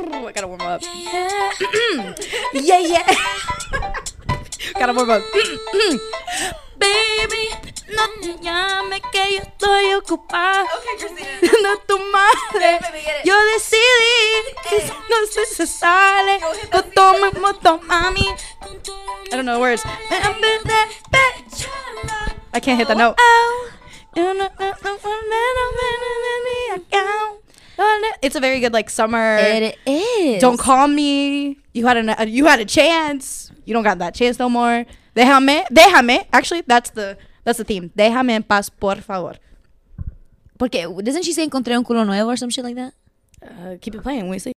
I gotta warm up. yeah, yeah. gotta warm up. Baby, no te llames que yo estoy ocupada. No tu madre. Yo decidí que no se, se sale. Lo tomo, mami. I don't know the words. I can't hit the note. It's a very good like summer. It is. Don't call me. You had a you had a chance. You don't got that chance no more. Déjame, déjame. Actually, that's the that's the theme. Déjame en paz, por favor. Porque doesn't she say encontré un culo nuevo or some shit like that? Uh, keep it playing. We see.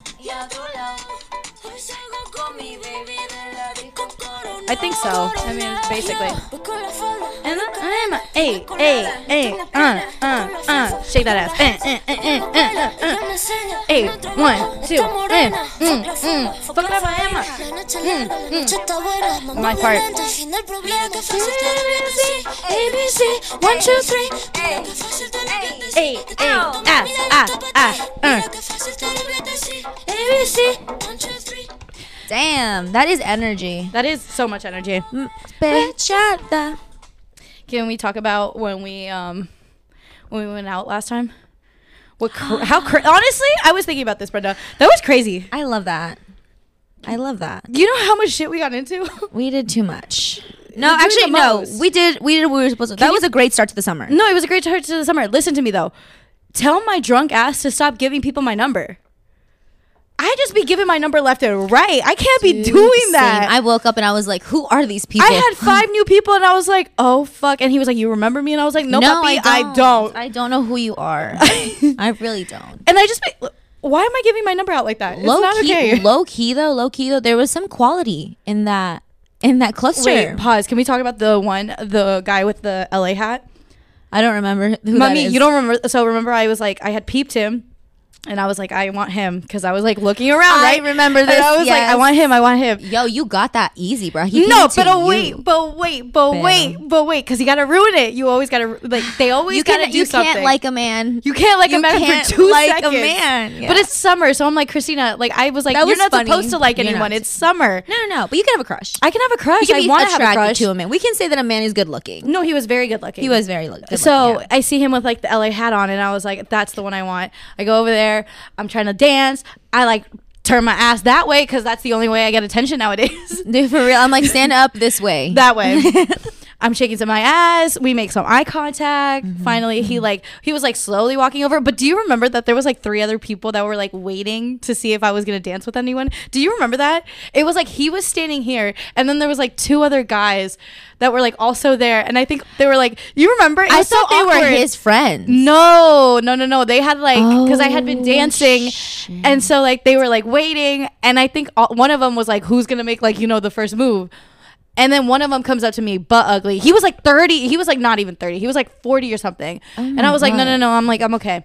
I think so. I mean, basically. And I'm a, hey, hey, hey, uh, uh, uh, shake that ass. Eh, eh, eh, eh, eh, eh, eh. Hey, one, two, eh, mm, mm. Fuck that, I am a. Mm, mm. My part. ABC, one, two, three. Hey, hey, ah, ah, ah, uh. ABC. Damn, that is energy. That is so much energy. Bachata. Can we talk about when we um when we went out last time? What cra- how cra- honestly, I was thinking about this, Brenda. That was crazy. I love that. I love that. You know how much shit we got into? We did too much. No, We're doing actually, the no. most. We did. We did. what We were supposed to. that was a great start to the summer. no, it was a great start to the summer. Listen to me though. Tell my drunk ass to stop giving people my number. I just be giving my number left and right. I can't be Dude, doing same. that. I woke up and I was like, "Who are these people?" I had five new people and I was like, oh fuck. And he was like, you remember me? And I was like, no, puppy, I don't. I don't know who you are. I really don't. and I just, be, why am I giving my number out like that? Low it's not key, okay. low key though. Low key though. There was some quality in that in that cluster. Wait, pause. Can we talk about the one, the guy with the LA hat? I don't remember who Mommy, that is. you don't remember? So remember, I was like, I had peeped him, and I was like, I want him because I was like looking around. I right? remember And this, I was like, I want him. I want him. Yo, you got that easy, bro. He No, but oh, wait, but wait, but Pero. wait, but wait, because you gotta ruin it. You always gotta like they always you gotta do You something. You can't like a man. you can't like a you man can't for two like a seconds. man, yeah. But it's summer, so I'm like Cristina. Like I was like, That you're was not funny. supposed to like You're anyone. not. It's summer. no, no, no. But you can have a crush. I can have a crush. You can I be want to have a attracted crush. to a man. We can say that a man is good looking. No, he was very good looking. He was very look- good. so looking, yeah. I see him with like the LA hat on, and I was like, "That's the one I want." I go over there. I'm trying to dance. I like turn my ass that way because that's the only way I get attention nowadays. Dude, for real, I'm like stand up this way. that way. I'm shaking to my ass. We make some eye contact. Mm-hmm, Finally, he like he was like slowly walking over. But do you remember that there was like three other people that were like waiting to see if I was gonna dance with anyone? Do you remember that? It was like he was standing here, and then there was like two other guys that were like also there, and I think they were like, you remember? It I was so thought they were his friends. No, no, no, no. They had like because I had been Oh, dancing, shit. and so like they were like waiting, and I think all, one of them was like, "Who's gonna make like you know the first move?" And then one of them comes up to me, butt ugly. He was like thirty. He was like not even thirty. He was like forty or something. Oh and I was like, no, no, no. I'm like, I'm okay.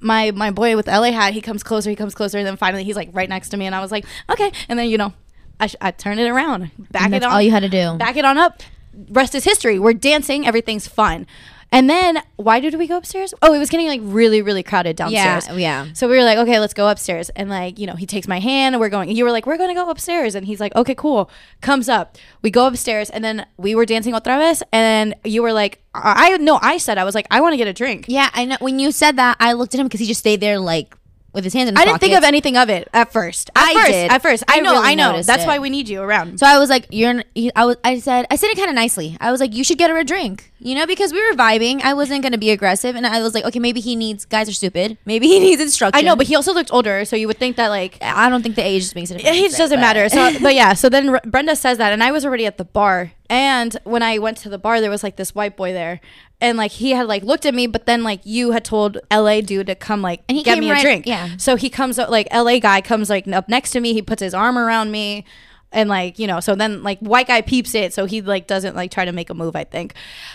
My my boy with LA hat, he comes closer. He comes closer. And then finally, he's like right next to me, and I was like, okay. And then you know, I, sh- I turn it around, back it that's on. all you had to do. Back it on up. Rest is history. We're dancing. Everything's fun. And then why did we go upstairs? Oh, it was getting like really, really crowded downstairs. Yeah, yeah. So we were like, okay, let's go upstairs. And like, you know, he takes my hand and we're going, you were like, we're going to go upstairs. And he's like, okay, cool. Comes up. We go upstairs and then we were dancing otra vez. And you were like, I, I no, I said, I was like, I want to get a drink. Yeah, I know. When you said that, I looked at him because he just stayed there like with his hands in his I didn't think of pockets. anything of it at first. At I first, did. At first. I, I know, really I know. noticed That's it. why we need you around. So I was like, "You're." n- I was. I said. I said it kind of nicely. I was like, "You should get her a drink," you know, because we were vibing. I wasn't gonna be aggressive, and I was like, "Okay, maybe he needs. Guys are stupid. Maybe he needs instruction." I know, but he also looked older. So you would think that like, I don't think the age makes a Yeah, difference. just doesn't but- matter. So, but yeah. So then R- Brenda says that, and I was already at the bar. And when I went to the bar, there was like this white boy there, and like he had like looked at me, but then like you had told L.A. dude to come like And he get me a drink. yeah. So he comes up like L.A. guy comes like up next to me. He puts his arm around me. And like you know, so then like white guy peeps it, so he like doesn't like try to make a move, I think.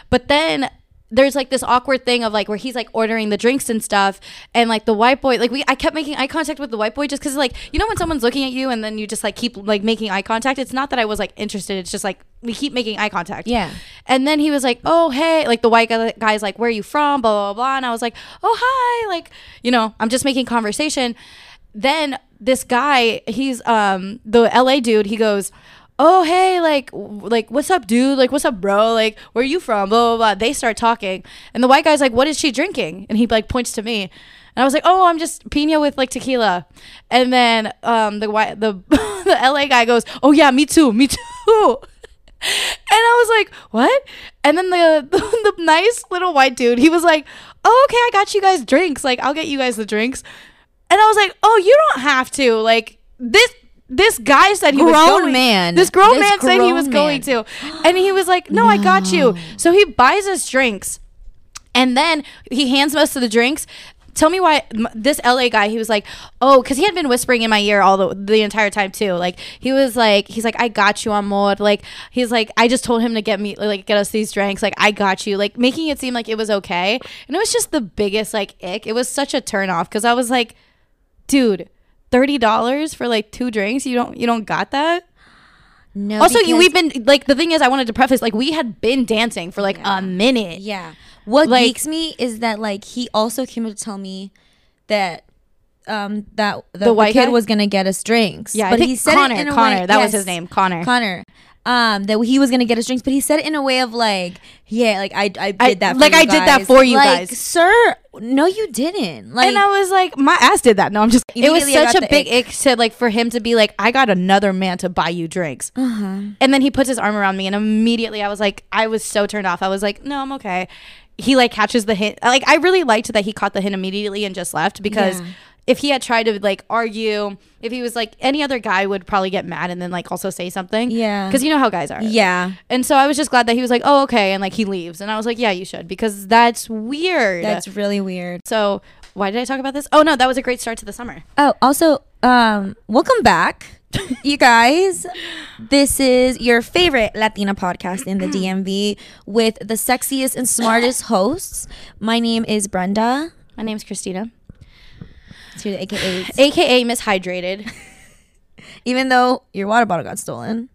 But then there's like this awkward thing of like where he's like ordering the drinks and stuff and like the white boy like we I kept making eye contact with the white boy just because like you know when someone's looking at you and then you just like keep like making eye contact it's not that I was like interested it's just like we keep making eye contact Yeah. and then he was like oh hey like the white guy, guy's like where are you from blah blah blah and I was like oh hi like you know I'm just making conversation then this guy, he's um the LA dude. He goes, "Oh hey, like like what's up, dude? Like what's up, bro? Like where are you from? Blah blah blah." They start talking, and the white guy's like, "What is she drinking?" And he like points to me. And I was like, "Oh, I'm just pina with like tequila." And then um, the white the the LA guy goes, "Oh yeah, me too, me too." And I was like, "What?" And then the, the the nice little white dude, he was like, "Oh, okay, I got you guys drinks. Like, I'll get you guys the drinks." And I was like, "Oh, you don't have to. Like this this guy said he was going. man. This grown This man said he grown was going man. to, and he was like, "No, I got you." So he buys us drinks, and then he hands most of the drinks. Tell me why this LA guy, he was like, oh, because he had been whispering in my ear all the, the entire time too. Like he was like, he's like, I got you, on mode." Like he's like, I just told him to get me, like, get us these drinks. Like I got you. Like making it seem like it was okay, and it was just the biggest like ick. It was such a turn off because I was like, dude, thirty dollars for like two drinks. You don't, you don't got that. No. Also, you, we've been like the thing is, I wanted to preface like we had been dancing for like a minute. Yeah. What Like- geeks me is that like he also came to tell me that um that the, The white kid guy? was gonna get us drinks. Yeah, but he said Connor, it in a Connor, way, that was his name, Connor. Connor. Um, that he was gonna get us drinks, but he said it in a way of like, yeah, like I I did I- that, for like, you I did that guys. for you like, guys. sir. No, you didn't. Like, and I was like, my ass did that. No, I'm just. It was such a big ick. ick to like for him to be like, I got another man to buy you drinks, Uh-huh. and then he puts his arm around me, and immediately I was like, I was so turned off. I was like, no, I'm okay. He like catches the hint. Like I really liked that he caught the hint immediately and just left because. Yeah. If he had tried to like argue, if he was like any other guy would probably get mad and then like also say something. Yeah. Because you know how guys are. yeah, And so I was just glad that he was like, "Oh, okay," and like he leaves, and I was like, "Yeah, you should," because that's weird. that's really weird. so. Why did I talk about this? Oh no, that was a great start to the summer. Oh, also, um, welcome back, you guys. This is your favorite Latina podcast in the DMV with the sexiest and smartest hosts. My name is Brenda. My name is Cristina, To the AKAs. aka mishydrated. Even though your water bottle got stolen.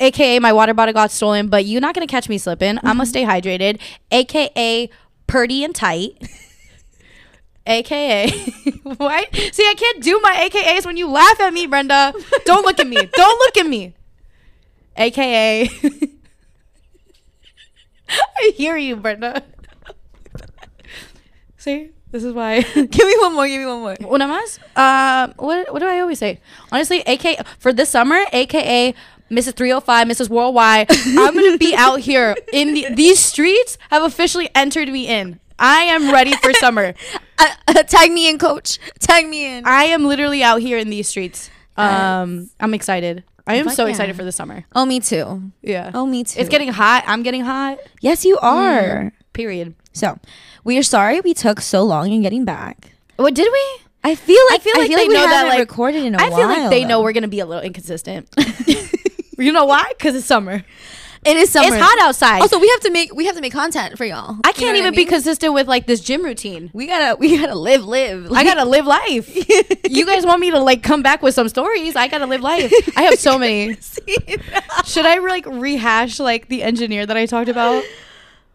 aka my water bottle got stolen, but you're not gonna catch me slipping. I'm gonna mm-hmm. stay hydrated, aka purdy and tight. AKA what? See, I can't do my AKAs when you laugh at me, Brenda. Don't look at me. Don't look at me. AKA I hear you, Brenda. See, this is why. give me one more. Give me one more. Una más? Um, what what do I always say? Honestly, AK for this summer, AKA Mrs. 305, Mrs. Worldwide. I'm gonna be out here in the, these streets. Have officially entered me in. I am ready for summer. Uh, uh, tag me in, coach. Tag me in. I am literally out here in these streets. Um, I'm excited. I am Fuck so yeah. excited for the summer. Oh, me too. Yeah. Oh, me too. It's getting hot. I'm getting hot. Yes, you are. Period. So, we are sorry we took so long in getting back. What did we? I feel like I feel like they we know that, like- recorded in a I while. I feel like they know we're gonna be a little inconsistent. you know why? Because it's summer. It is summer. It's hot outside. Also, we have to make we have to make content for y'all. I can't know even be mean? consistent with like this gym routine. we gotta we gotta live live. I gotta live life. you guys want me to like come back with some stories? I gotta live life. I have so many. Should I like rehash like the engineer that I talked about?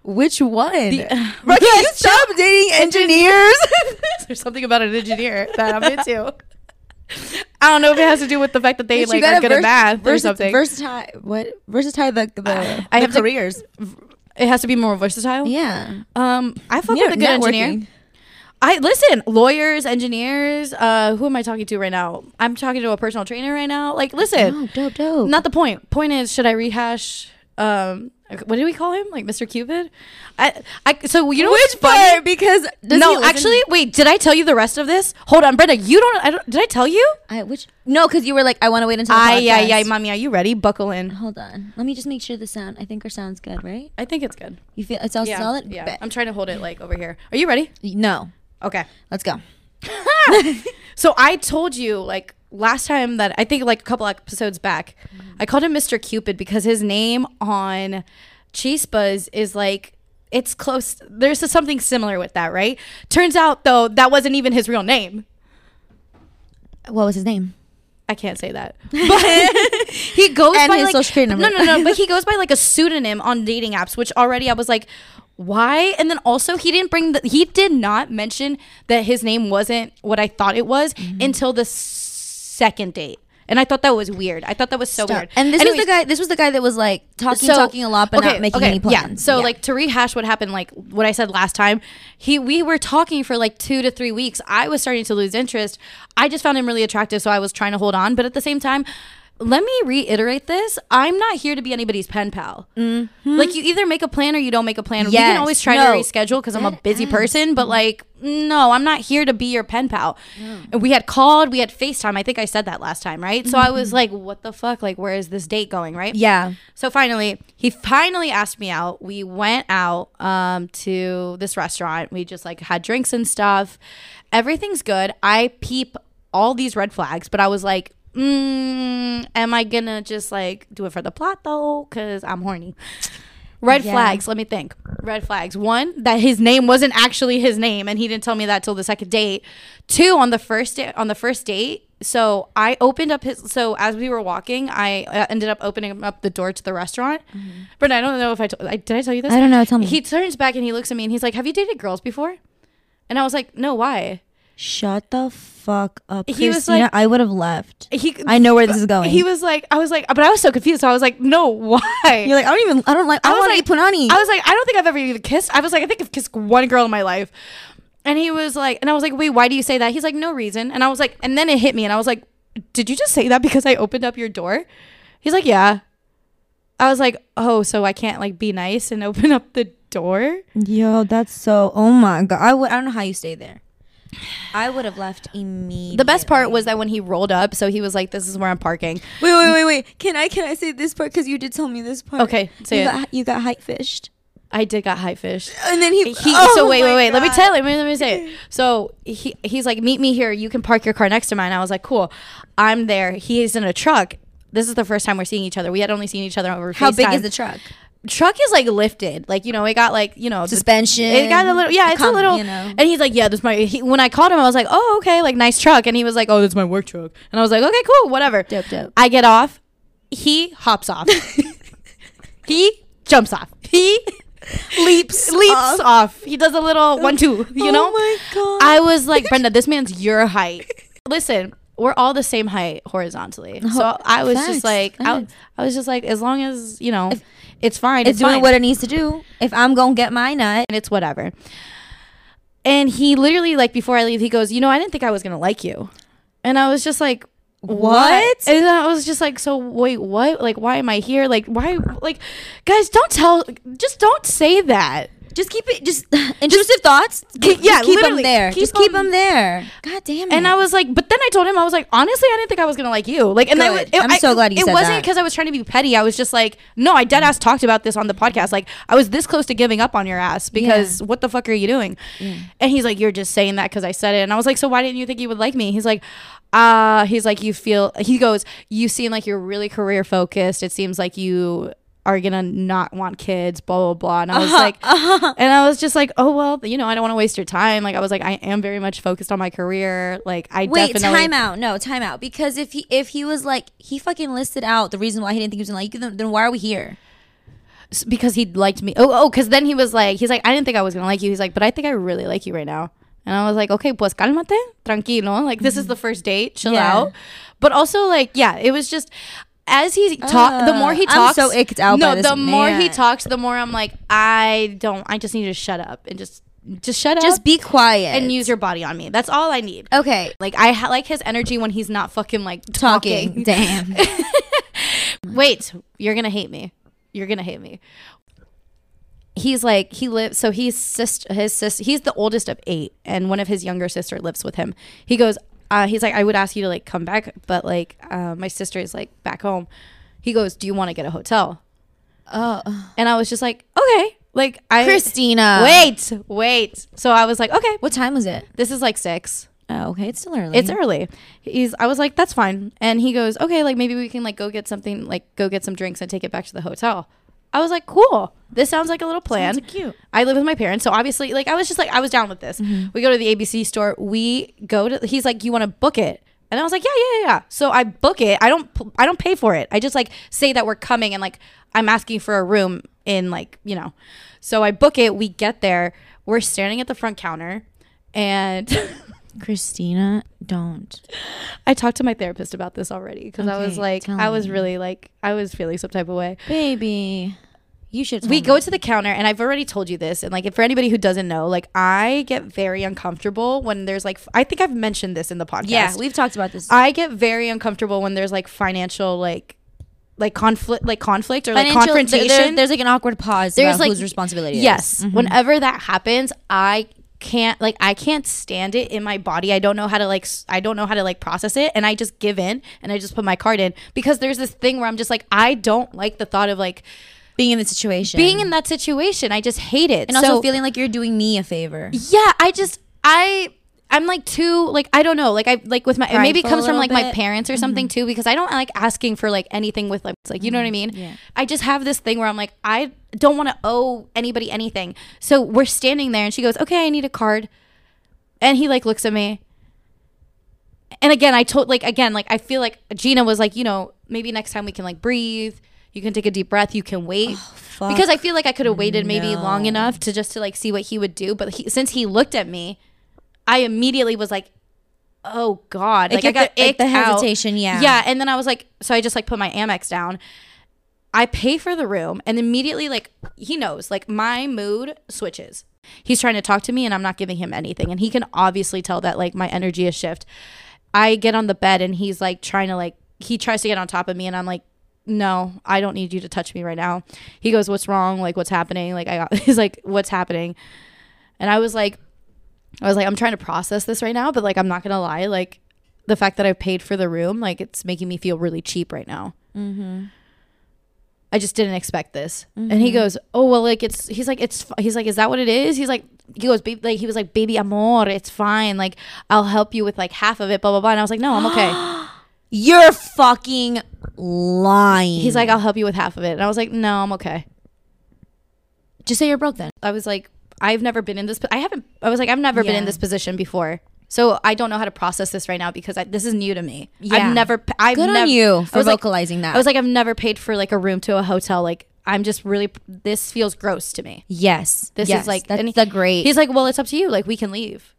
Which one? The- Bro, can you stop dating engineers? There's something about an engineer that I'm into. I don't know if it has to do with the fact that they like are good at vers- math or something. Versatile. What? Versatile. The the, I the have to- careers. it has to be more versatile. yeah. Um, I fuck Yeah, with a good engineer. I listen, lawyers, engineers. Uh, who am I talking to right now? I'm talking to a personal trainer right now. Like, listen, Oh, dope, dope. not the point. Point is, should I rehash? Um, what did we call him? Like Mr. Cupid? I, I. So you know what's Which funny? part? Because does no, actually, wait. Did I tell you the rest of this? Hold on, Brenda. You don't. I don't. Did I tell you? I which no, because you were like, I want to wait until. The Ay, podcast. ay, ay, mommy. Are you ready? Buckle in. Hold on. Let me just make sure the sound. I think our sound's good, right? I think it's good. You feel it's all Yeah. solid. Yeah. Bet. I'm trying to hold it like over here. Are you ready? No. Okay. Let's go. So I told you like last time that I think like a couple episodes back, I called him Mr. Cupid because his name on Chispas is like it's close. There's something similar with that, right? Turns out though that wasn't even his real name. What was his name? I can't say that. But he goes And by his like social security no, number. no, no. But he goes by like a pseudonym on dating apps, which already I was like, why? And then also he didn't bring the he did not mention that his name wasn't what I thought it was Mm-hmm. until the second date. And I thought that was weird. I thought that was so Stop. weird. And this Anyways, was the guy. This was the guy that was like talking, so- talking a lot, but okay, not making okay, any plans. Yeah. So like to rehash what happened, like what I said last time, he we were talking for like two to three weeks. I was starting to lose interest. I just found him really attractive, so I was trying to hold on. But at the same time, let me reiterate this: I'm not here to be anybody's pen pal. Mm-hmm. Like you either make a plan or you don't make a plan. we Yes. can always try No. to reschedule because I'm a busy person, but mm-hmm. like no, I'm not here to be your pen pal. And we had called, we had FaceTime. I think I said that last time, right? So I was mm-hmm. like, what the fuck? Like, where is this date going, right? yeah, So finally, he finally asked me out. We went out um, to this restaurant. We just like had drinks and stuff. Everything's good. I peep all these red flags, but I was like, mm, am I gonna just like do it for the plot though? Cause I'm horny. Red Yeah. flags. Let me think. Red flags. One, that his name wasn't actually his name, and he didn't tell me that till the second date. Two, on the first day, on the first date. So I opened up his. So as we were walking, I uh, ended up opening up the door to the restaurant. But I don't know if I, to- I did. I tell you this. I don't know. Tell me. He turns back and he looks at me and he's like, "Have you dated girls before?" And I was like, "No, why?" Shut the fuck up, He was like- I would have left. He, I know where this is going. He was like, I was like, but I was so confused. So I was like, "No, why?" You're like, I don't even. I don't like. I, I was to like- eat punani. I was like, I don't think I've ever even kissed. I was like, I think I've kissed one girl in my life. And he was like, and I was like, wait, why do you say that? He's like, no reason. And I was like, and then it hit me, and I was like, did you just say that because I opened up your door? He's like, yeah. I was like, oh, so I can't like be nice and open up the door? Yo, that's so. Oh my god. I would. I don't know how you stay there. I would have left immediately. The best part was that when he rolled up, so he was like, this is where I'm parking. Wait, wait, wait, wait. Can I? Can I say this part? Because you did tell me this part. Okay, say you it. Got, you got hype fished. I did got high fished. And then he. he oh so wait wait wait let me tell you let me, let me say it so he he's like meet me here you can park your car next to mine i was like cool i'm there he's in a truck this is the first time we're seeing each other we had only seen each other over How big is the truck? Truck is like lifted like you know it got like you know the- Suspension. it got a little yeah it's a little you know. and he's like yeah this my he, when i called him i was like oh okay like nice truck and he was like oh that's my work truck and i was like okay cool whatever Dope, dope. i get off he hops off he jumps off he Leaps. leaps off. off. He does a little one two, you know? Oh my god. I was like, Brenda, this man's your height. Listen, we're all the same height horizontally. So oh, I was facts, just like, I. I was just like, as long as, you know, it's fine. it's It's, doing fine. what it needs to do. If I'm gonna get my nut, and it's whatever. And he literally, like, before I leave, he goes, You know, I didn't think I was going to like you. And I was just like, What? And I was just like, so wait, what? Like, why am I here? Like, why? Like, guys, don't tell, just don't say that. Just keep it. Just intrusive thoughts. Keep- yeah, keep them there. keep just keep them- there. God damn it. And I was like, but then I told him I was like, honestly, I didn't think I was gonna like you. Like, and I Good. was, I'm I- so glad you It wasn't because I was trying to be petty. I was just like, no, I dead ass talked about this on the podcast. Like, I was this close to giving up on your ass because what the fuck are you doing? And he's like, you're just saying that because I said it. And I was like, so why didn't you think you would like me? He's like, uh, he's like, you feel. He goes, you seem like you're really career focused. It seems like you are gonna not want kids, blah blah blah. And I was uh-huh. like, uh-huh. and I was just like, oh well, you know, I don't want to waste your time. Like I was like, I am very much focused on my career. Like I Wait, definitely time out. No, time out. Because if he if he was like he fucking listed out the reason why he didn't think he was gonna like you, then, then why are we here? because he liked me. Oh, oh, because then he was like, he's like, I didn't think I was gonna like you. He's like, but I think I really like you right now. And I was like, okay, pues cálmate, tranquilo. Like this is mm-hmm. the first date, chill Yeah. out. But also like, yeah, it was just as he talked. the more he Uh, I'm talks, so icked out No, by this the more he talks, the more I'm like, I don't. I just need to shut up and just, just shut up. Just be quiet and use your body on me. That's all I need. Okay, Like I ha- like his energy when he's not fucking like talking. talking. Damn. Wait, you're gonna hate me. You're gonna hate me. He's like he lives. So he's sister. His sister. He's the oldest of eight, and one of his younger sister lives with him. He goes. Uh, he's like, I would ask you to like come back, but like uh, my sister is like back home. He goes, Do you want to get a hotel? oh, And I was just like, Okay. Like I Cristina. Wait, wait. So I was like, Okay, What time was it? this is like six. Oh, okay. It's still early. It's early. He's I was like, that's fine. And he goes, okay, like maybe we can like go get something, like go get some drinks and take it back to the hotel. I was like, cool. This sounds like a little plan. Sounds cute. I live with my parents, so obviously, like I was just like, I was down with this. Mm-hmm. We go to the ABC store. We go to. He's like, you want to book it? And I was like, yeah, yeah, yeah, yeah. So I book it. I don't. I don't pay for it. I just like say that we're coming and like I'm asking for a room in like you know. So I book it. We get there. We're standing at the front counter, and Cristina, don't. I talked to my therapist about this already because I was like, I was me. really like, I was feeling some type of way. Baby, you should. we tell go to the counter and i've already told you this and like if for anybody who doesn't know like i get very uncomfortable when there's like f- i think i've mentioned this in the podcast Yeah, we've talked about this. i get very uncomfortable when there's like financial like like conflict like conflict or Financial- there- confrontation there- there's like an awkward pause. There's, about like- whose responsibility. yes. Mhm. whenever that happens i can't like i can't stand it in my body i don't know how to like i don't know how to like process it and i just give in and i just put my card in because there's this thing where i'm just like i don't like the thought of like being in the situation, being in that situation i just hate it. And also feeling like you're doing me a favor. yeah i just i i'm like too like i don't know. Like i like with my it maybe it comes from like my bit. Mm-hmm. parents or something too because i don't like asking for like anything with like it's like you know what i mean? Yeah. i just have this thing where i'm like i don't want to owe anybody anything. So we're standing there and she goes okay i need a card. And he like looks at me. And again i told like again like i feel like gina was like you know maybe next time we can like breathe you can take a deep breath. You can wait. Oh, fuck. Because i feel like i could have waited maybe long enough to just to like see what he would do. But he, since he looked at me i immediately was like oh god. Like, like i got the, like the icked out. hesitation. Yeah, yeah. And then i was like so i just like put my amex down. I pay for the room. And immediately like he knows like my mood switches. He's trying to talk to me and i'm not giving him anything. And he can obviously tell that like my energy is shift i get on the bed and he's like trying to like he tries to get on top of me and i'm like no i don't need you to touch me right now he goes what's wrong like what's happening like i got he's like what's happening and i was like i was like i'm trying to process this right now but like i'm not gonna lie like the fact that i paid for the room like it's making me feel really cheap right now Mm-hmm. I just didn't expect this. And he goes, "Oh well, like it's." He's like, "It's." He's like, "Is that what it is?" He's like, he goes, "Baby," like he was like, "Baby amor, it's fine. Like I'll help you with like half of it." Blah blah blah. And I was like, "No, I'm okay." You're fucking lying. He's like, "I'll help you with half of it," and I was like, "No, I'm okay." just say you're broke then. I was like, "I've never been in this. I haven't." I was like, "I've never been in this position before." So I don't know how to process this right now because I, this is new to me. Yeah. I've never. I've Good never, on you I for was like- that. I was like, I've never paid for like a room to a hotel. Like, I'm just really. This feels gross to me. yes, This yes, is like that's and he- the great. He's like, well, it's up to you. Like, we can leave.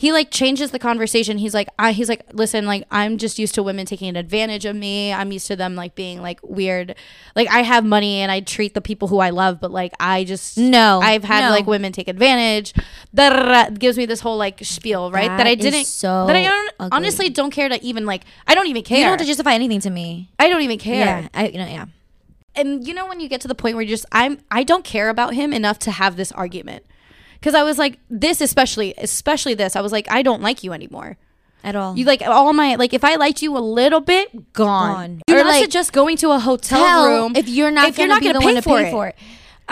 He like changes the conversation. He's like, I. He's like, listen, like I'm just used to women taking advantage of me. I'm used to them like being like weird. Like I have money and I treat the people who I love, but like I just No, I've had no. like women take advantage. That gives me this whole like spiel, right? That, That I didn't. so that I don't, honestly don't care to even like. I don't even care. you don't have to justify anything to me. I don't even care Yeah, I, you know, yeah. and you know when you get to the point where you're just I'm I don't care about him enough to have this argument. Cuz I was like this especially especially this I was like I don't like you anymore. At all. You like all my like if I liked you a little bit gone. Gone. You're Or, not like, suggest going to a hotel room if you're not if you're gonna not be gonna the pay one to pay it. for it.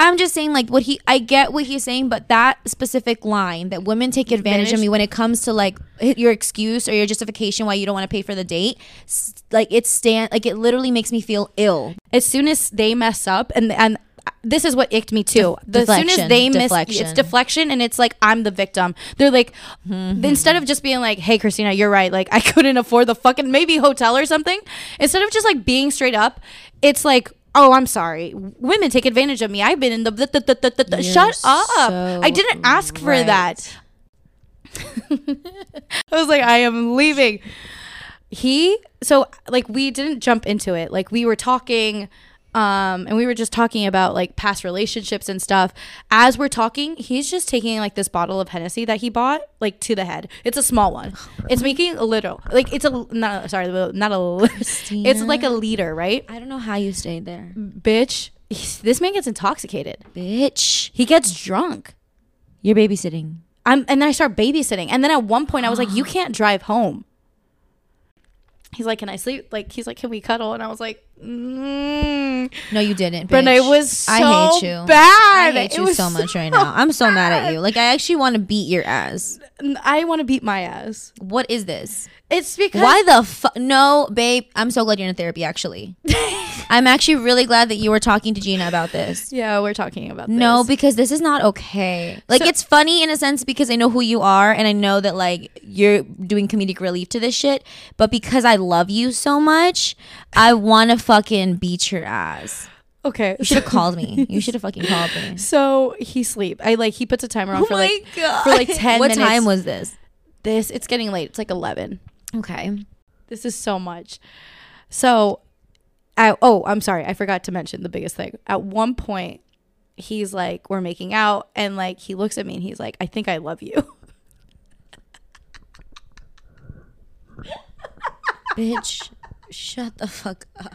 I'm just saying, like what he, I get what he's saying, but that specific line that women take advantage of me when it comes to like your excuse or your justification why you don't want to pay for the date, like it stand, like it literally makes me feel ill. as soon as they mess up and and this is what icked me too. De- the as soon as they miss, it's deflection, and it's like I'm the victim. They're like, instead of just being like, "Hey, Cristina, you're right. Like I couldn't afford the fucking maybe hotel or something," instead of just like being straight up, it's like. Oh, I'm sorry. Women take advantage of me. I've been in the, the, the, the. Shut up. so I didn't ask for right. that. I was like, I am leaving. He so like we didn't jump into it. Like we were talking um and we were just talking about like past relationships and stuff. As we're talking, he's just taking like this bottle of Hennessy that he bought like to the head. It's a small one. It's making a little like it's a not sorry, not a it's like a liter, right? I don't know how you stayed there, Bitch, this man gets intoxicated. bitch. He gets drunk. You're babysitting. I'm and then I start babysitting. And then at one point I was like, You can't drive home. He's like, Can I sleep? Like he's like, Can we cuddle? And I was like, mm. No, you didn't. But I was so I hate you. bad. I hate It you so much right now. I'm so mad at you. Like I actually want to beat your ass. I want to beat my ass. What is this? It's because Why the fuck? No, babe. I'm so glad you're in therapy. Actually, I'm actually really glad that you were talking to Gina about this. Yeah, we're talking about No, this. because this is not okay. Like So- it's funny in a sense because I know who you are and I know that like you're doing comedic relief to this shit. But because I love you so much, I want to fucking beat your ass. Okay. You should have called me. You should have fucking called me. So he sleep. I like he puts a timer on Oh for like god. for like 10 What minutes. time was this? this. It's getting late. It's like eleven. Okay. This is so much. So, I, oh, I'm sorry. I forgot to mention the biggest thing. At one point, he's like, we're making out, and like he looks at me and he's like, I think I love you. Bitch, shut the fuck up.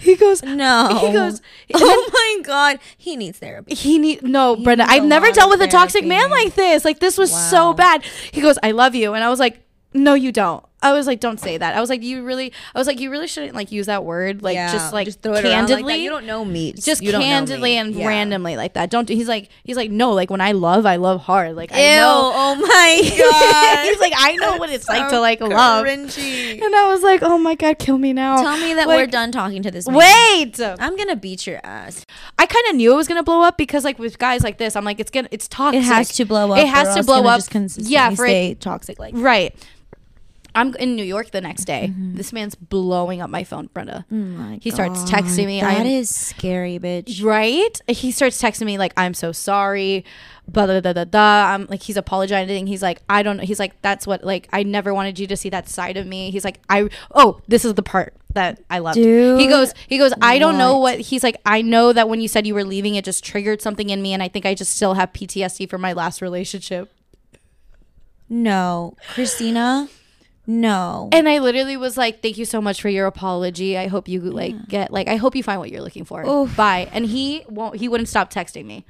he goes, No. He goes, Oh my god. He needs therapy. he need no, Brenda. I've never dealt with a toxic man like this. Like this was Wow. so bad. He goes, I love you, and I was like, no, you don't. I was like, don't say that. I was like, you really. I was like, you really shouldn't like use that word. Like just like throw it candidly. You don't know me. just You candidly and Yeah. randomly like that. Don't. do He's like. He's like. No. Like when I love, I love hard. Like Ew. I know. Oh my god. he's like. I know what it's like to like love. And I was like, oh my god, kill me now. Tell me that Like, we're done talking to this man. Wait. I'm gonna beat your ass. I kind of knew it was gonna blow up because like with guys like this, I'm like, it's gonna. It's toxic. It has to blow up. It has to blow up. Just Yeah. For it, toxic like. right. I'm in New York the next day. Mm-hmm. This man's blowing up my phone, Brenda. Oh my He starts God. texting me. That I'm- is scary, bitch. Right? He starts texting me like, "I'm so sorry." Blah blah blah blah. blah. I'm like, he's apologizing. He's like, I don't. He's like, that's what like I never wanted you to see that side of me. He's like, I. Oh, this is the part that I love. He goes. He goes. I don't know what? what. He's like. I know that when you said you were leaving, it just triggered something in me, and I think I just still have PTSD from my last relationship. No, Cristina. No. And I literally was like, "Thank you so much for your apology. I hope you like get like I hope you find what you're looking for." Oof. Bye. And he won't. He wouldn't stop texting me.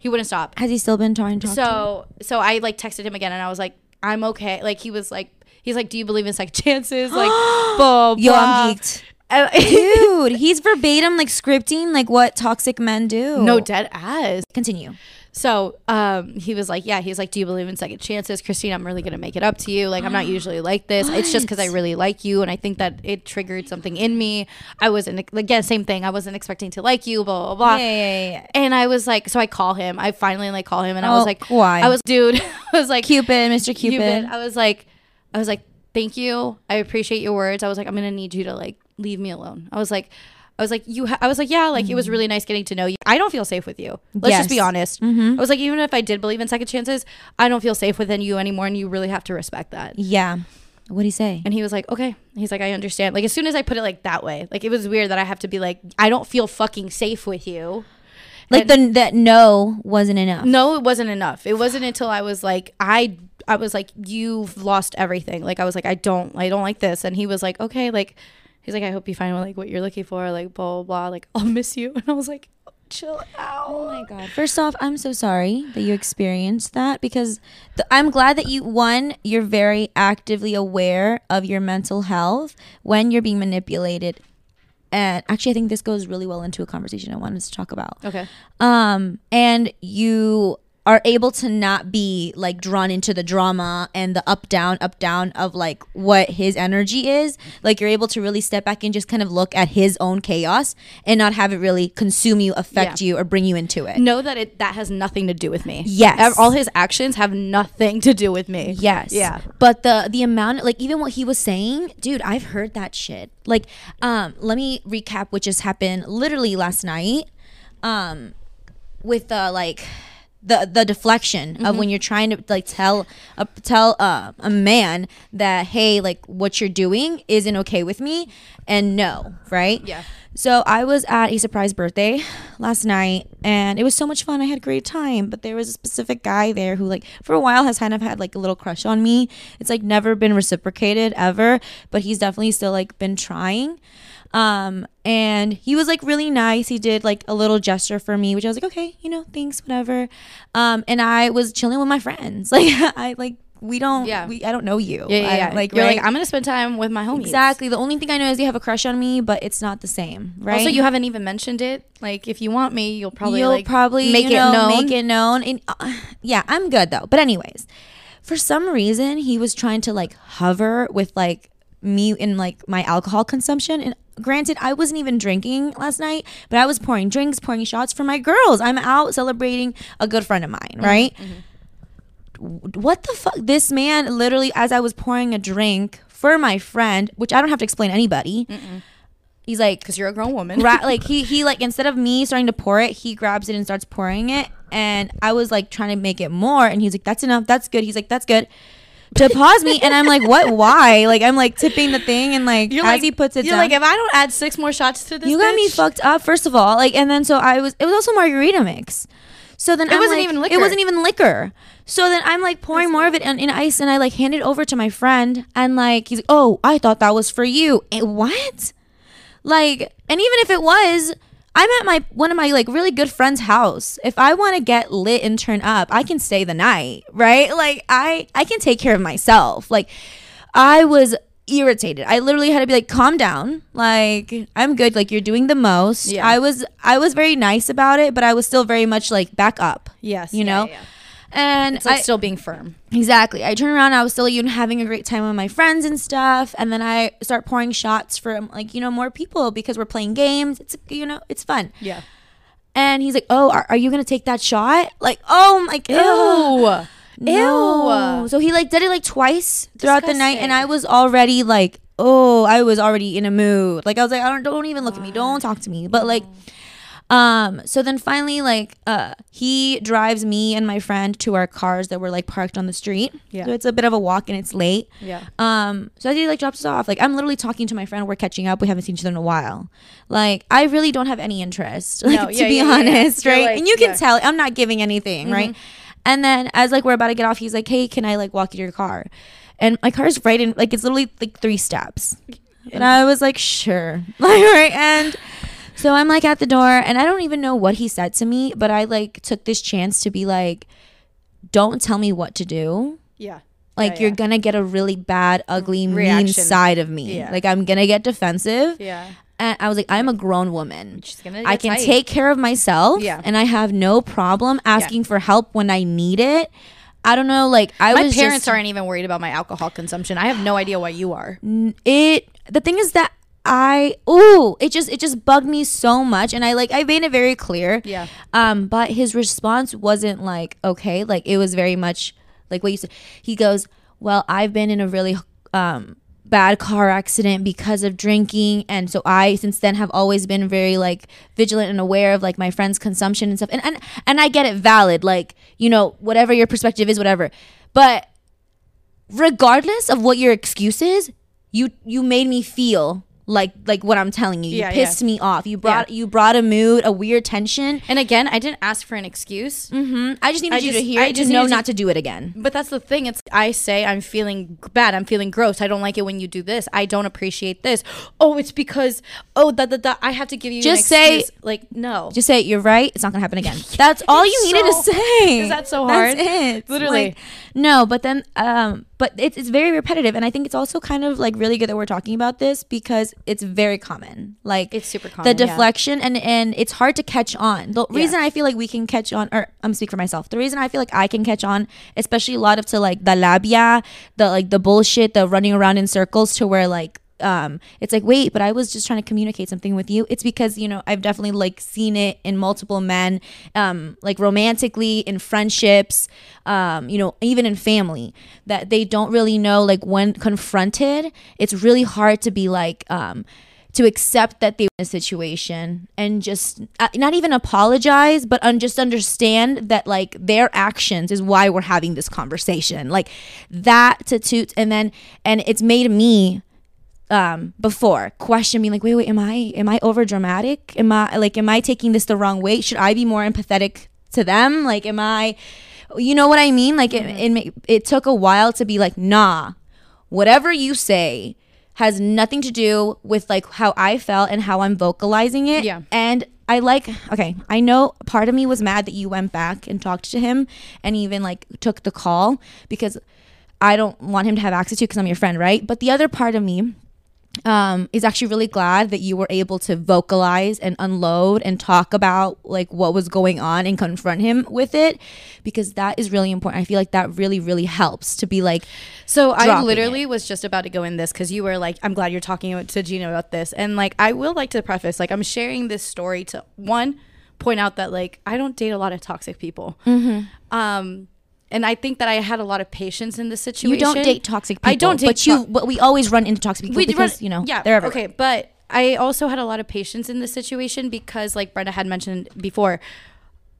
He wouldn't stop. Has he still been trying to talk to you? So so I like texted him again and I was like, I'm okay. Like he was like he's like, Do you believe in second chances? Like blah, Yo, blah. I'm geeked. Dude, he's verbatim like scripting like what toxic men do. no dead ass. Continue. So um he was like, Yeah, he's like, Do you believe in second chances? Christine, I'm really gonna make it up to you. Like I'm not usually like this. It's just because I really like you and I think that it triggered something in me. I wasn't again, same thing. I wasn't expecting to like you, blah blah blah. Yeah, yeah, yeah. And I was like, so I call him. I finally like call him, and I Oh, was like, why? I was, dude. I was like, Cupid, Mr. Cupid. I was like, I was like, thank you. I appreciate your words. I was like, I'm gonna need you to like leave me alone. I was like, I was like, you. Ha-, I was like, yeah, like it was really nice getting to know you. I don't feel safe with you. Let's just be Yes. honest. Mhm. I was like, even if I did believe in second chances, I don't feel safe within you anymore, and you really have to respect that. Yeah. What'd he say? And he was like, okay. He's like, I understand. Like as soon as I put it like that way, like it was weird that I have to be like, I don't feel fucking safe with you. Like the that no wasn't enough. No, it wasn't enough. It wasn't until I was like, I I was like, you've lost everything. Like I was like, I don't I don't like this. And he was like, okay, like he's like, I hope you find like what you're looking for, like blah blah blah. Like I'll miss you. And I was like, chill out. Oh my god. First off, I'm so sorry that you experienced that because the, I'm glad that you one you're very actively aware of your mental health when you're being manipulated. And actually I think this goes really well into a conversation I wanted to talk about. Okay. um and you are able to not be like drawn into the drama and the up down up down of like what his energy is like you're able to really step back and just kind of look at his own chaos and not have it really consume you affect Yeah. you or bring you into it Know that it that has nothing to do with me. Yes. All his actions have nothing to do with me. Yes. Yeah. But the the amount like even what he was saying, dude, I've heard that shit. Like um let me recap what just happened literally last night. Um with the like the the deflection of when you're trying to like tell a tell uh, a man that hey like what you're doing isn't okay with me and no right Yeah. so I was at a surprise birthday last night and it was so much fun. I had a great time, but there was a specific guy there who like for a while has kind of had like a little crush on me. It's like never been reciprocated ever, but he's definitely still like been trying. Um and he was like really nice. He did like a little gesture for me, which I was like, "Okay, you know, thanks, whatever." Um and I was chilling with my friends. Like I like we don't Yeah. we I don't know you. Yeah, yeah, yeah. Like you're right? like, I'm gonna spend time with my homies. Exactly. The only thing I know is you have a crush on me, but it's not the same, right? Also, you haven't even mentioned it. Like, if you want me, you'll probably you'll like probably make you know, it known. Make it known. And, uh, yeah, I'm good though. But anyways, for some reason he was trying to like hover with like me in like my alcohol consumption. And granted, I wasn't even drinking last night, but I was pouring drinks, pouring shots for my girls. I'm out celebrating a good friend of mine, mm-hmm, right? Mm-hmm. What the fuck? This man literally, as I was pouring a drink for my friend, which I don't have to explain to anybody he's like because you're a grown woman. gra- like he he like instead of me starting to pour it, he grabs it and starts pouring it. And I was like trying to make it more, and he's like, "That's enough. That's good." He's like, "That's good." To pause me, and I'm like, "What? Why?" Like I'm like tipping the thing, and like You're as like, he puts it you're down, like, if I don't add six more shots to this, you got me fucked up. First of all, like, and then so I was. It was also margarita mix. So then It I'm wasn't like- even It liquor. wasn't even liquor. So then I'm like pouring more of it in, in ice, and I like hand it over to my friend, and like he's like, "Oh, I thought that was for you." Eh, what? Like, and even if it was, I'm at my one of my like really good friends' house. If I want to get lit and turn up, I can stay the night, right? Like I I can take care of myself. Like I was irritated. I literally had to be like, calm down. Like I'm good. Like you're doing the most. Yeah. I was I was very nice about it, but I was still very much like back up. Yes, You yeah, know? yeah. And It's like I, still being firm. Exactly. I turn around. I was still even having a great time with my friends and stuff, and then I start pouring shots for um, like you know more people because we're playing games. It's you know it's fun. Yeah. And he's like, "Oh, are, are you gonna take that shot?" Like, "Oh my god." Ew. No. Ew. So he like did it like twice throughout the night, and I was already like, oh, I was already in a mood. Like I was like, I don't, don't even look at me, don't talk to me. But like, mm. Um, so then finally, like, uh, he drives me and my friend to our cars that were like parked on the street. Yeah. So it's a bit of a walk and it's late. Yeah. Um, so as he like drops us off, like I'm literally talking to my friend. We're catching up. We haven't seen each other in a while. Like I really don't have any interest, like No, to yeah, be yeah, yeah, yeah. honest, right? like- and you can tell I'm not giving anything, right? And then as like we're about to get off, he's like, "Hey, can I like walk you to your car?" And my car's right in, like it's literally like three steps. And I was like, "Sure," like right. And so I'm like at the door, and I don't even know what he said to me, but I like took this chance to be like, "Don't tell me what to do." Yeah. like Yeah, you're yeah. gonna get a really bad ugly mean side of me Yeah. like i'm gonna get defensive Yeah. and i was like i'm a grown woman She's gonna. i can tight. take care of myself Yeah. and i have no problem asking for help when i need it i don't know like i My was parents just, aren't even worried about my alcohol consumption. I have no idea why you are. it the thing is that i ooh it just it just bugged me so much and i like i made it very clear. Yeah. um but his response wasn't like okay like it was very much like what you said. He goes well i've been in a really um bad car accident because of drinking and so i since then have always been very like vigilant and aware of like my friends consumption and stuff. And and, and i get it valid like you know whatever your perspective is whatever. But regardless of what your excuse is you you made me feel like like what i'm telling you you Yeah, pissed yeah. me off you brought you brought a mood a weird tension And again, I didn't ask for an excuse. hmm I just needed I you to hear I it to just know to- not to do it again. But that's the thing. It's I say I'm feeling bad. I'm feeling gross. I don't like it when you do this. I don't appreciate this. Oh, it's because oh da da da. I have to give you Just an say- like no. Just say you're right. It's not gonna happen again. That's all you needed to say. Is that so hard? That's it. Literally. Like, no, but then um, but it's it's very repetitive, and I think it's also kind of like really good that we're talking about this because it's very common. Like It's super the common, yeah. deflection and and it's hard to catch on. The reason I feel like we can catch on, or I'm speak for myself. The reason I feel like I can catch on, especially a lot of to like the labia, the like the bullshit, the running around in circles, to where like um it's like wait but i was just trying to communicate something with you. It's because you know i've definitely like seen it in multiple men um like romantically in friendships um you know even in family that they don't really know like when confronted it's really hard to be like um to accept that they were in a situation and just uh, not even apologize but un- just understand that like their actions is why we're having this conversation. Like that to toot and then and it's made me um before question me like wait wait am i am i over dramatic am i like am i taking this the wrong way? Should i be more empathetic to them? Like am i you know what i mean? Like it, it, it took a while to be like nah whatever you say has nothing to do with like how i felt and how i'm vocalizing it. Yeah. and i like okay i know part of me was mad that you went back and talked to him and even like took the call because i don't want him to have access to because i'm your friend right? But the other part of me um, is actually really glad that you were able to vocalize and unload and talk about like what was going on and confront him with it because that is really important. I feel like that really, really helps to be like, So I literally was just about to go in this because you were like, I'm glad you're talking to Gina about this. And like, I will like to preface, like, I'm sharing this story to one, point out that like, I don't date a lot of toxic people. Mm-hmm. Um, and I think that I had a lot of patience in this situation. you don't date toxic people. I don't date but you, but we always run into toxic people We because run- you know yeah, they're everywhere. okay, but I also had a lot of patience in this situation because, like Brenda had mentioned before,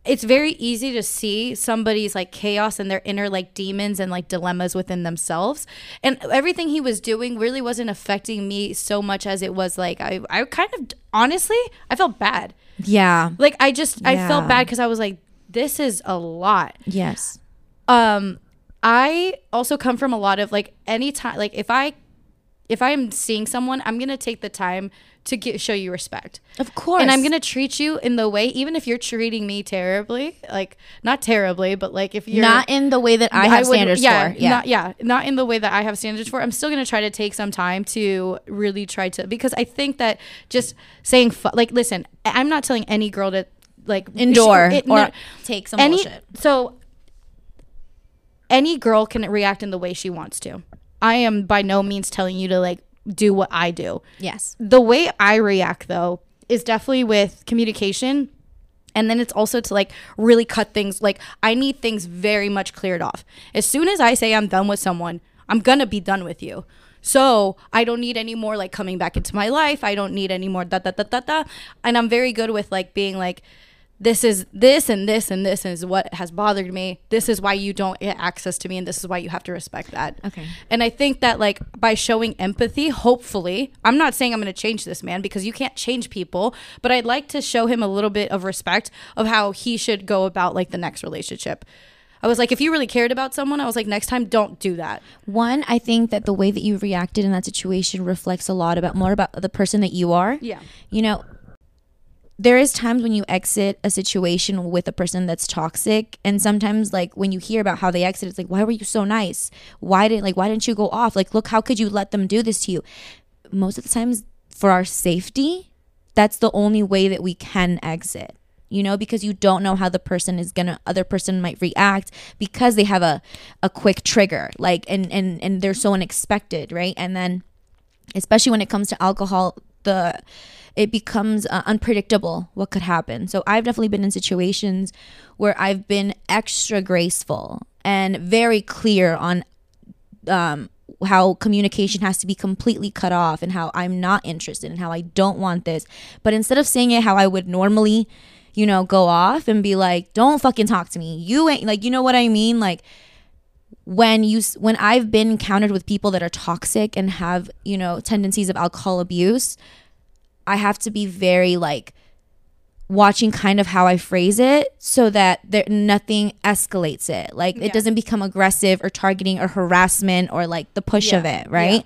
it's very easy to see somebody's like chaos and their inner like demons and like dilemmas within themselves. And everything he was doing really wasn't affecting me so much as it was like I, I kind of honestly I felt bad. Yeah. Like I just I felt bad because I was like, this is a lot Yes. Um i also come from a lot of like anytime like if i if i'm seeing someone i'm gonna take the time to get, show you respect Of course. and i'm gonna treat you in the way even if you're treating me terribly like not terribly but like if you're not in the way that I have would- standards yeah, for. Yeah. Not, yeah, not in the way that I have standards for. I'm still to try to take some time to really try to, because I think that just saying, fu- like, listen, I'm not telling any girl to, like, Endure it- or no- take some any, bullshit. So any girl can react in the way she wants to. I am by no means telling you to, like, do what I do Yes. the way I react though is definitely with communication. And then it's also to like really cut things. Like I need things very much cleared off. As soon as I say I'm done with someone, I'm gonna be done with you. So I don't need any more like coming back into my life. I don't need any more da da da da da. And I'm very good with like being like, this is this and this and this is what has bothered me. This is why you don't get access to me, and this is why you have to respect that. Okay. And I think that like by showing empathy, hopefully, I'm not saying I'm going to change this man because you can't change people, but I'd like to show him a little bit of respect of how he should go about like the next relationship. I was like, if you really cared about someone, I was like, next time, don't do that. One, I think that the way that you reacted in that situation reflects a lot about more about the person that you are. Yeah. You know, there is times when you exit a situation with a person that's toxic and sometimes like when you hear about how they exit it's like why were you so nice? Why did like why didn't you go off? Like look how could you let them do this to you? Most of the times for our safety that's the only way that we can exit you know because you don't know how the person is gonna other person might react because they have a a quick trigger like and and and they're so unexpected right? And then especially when it comes to alcohol the it becomes uh, unpredictable what could happen. So i've definitely been in situations where i've been extra graceful and very clear on um how communication has to be completely cut off and how i'm not interested and how i don't want this. But instead of saying it how i would normally you know go off and be like don't fucking talk to me. You ain't like you know what i mean? Like when you when I've been encountered with people that are toxic and have you know tendencies of alcohol abuse, I have to be very like watching kind of how I phrase it so that there nothing escalates it. Like Yeah. it doesn't become aggressive or targeting or harassment or like the push of it, right?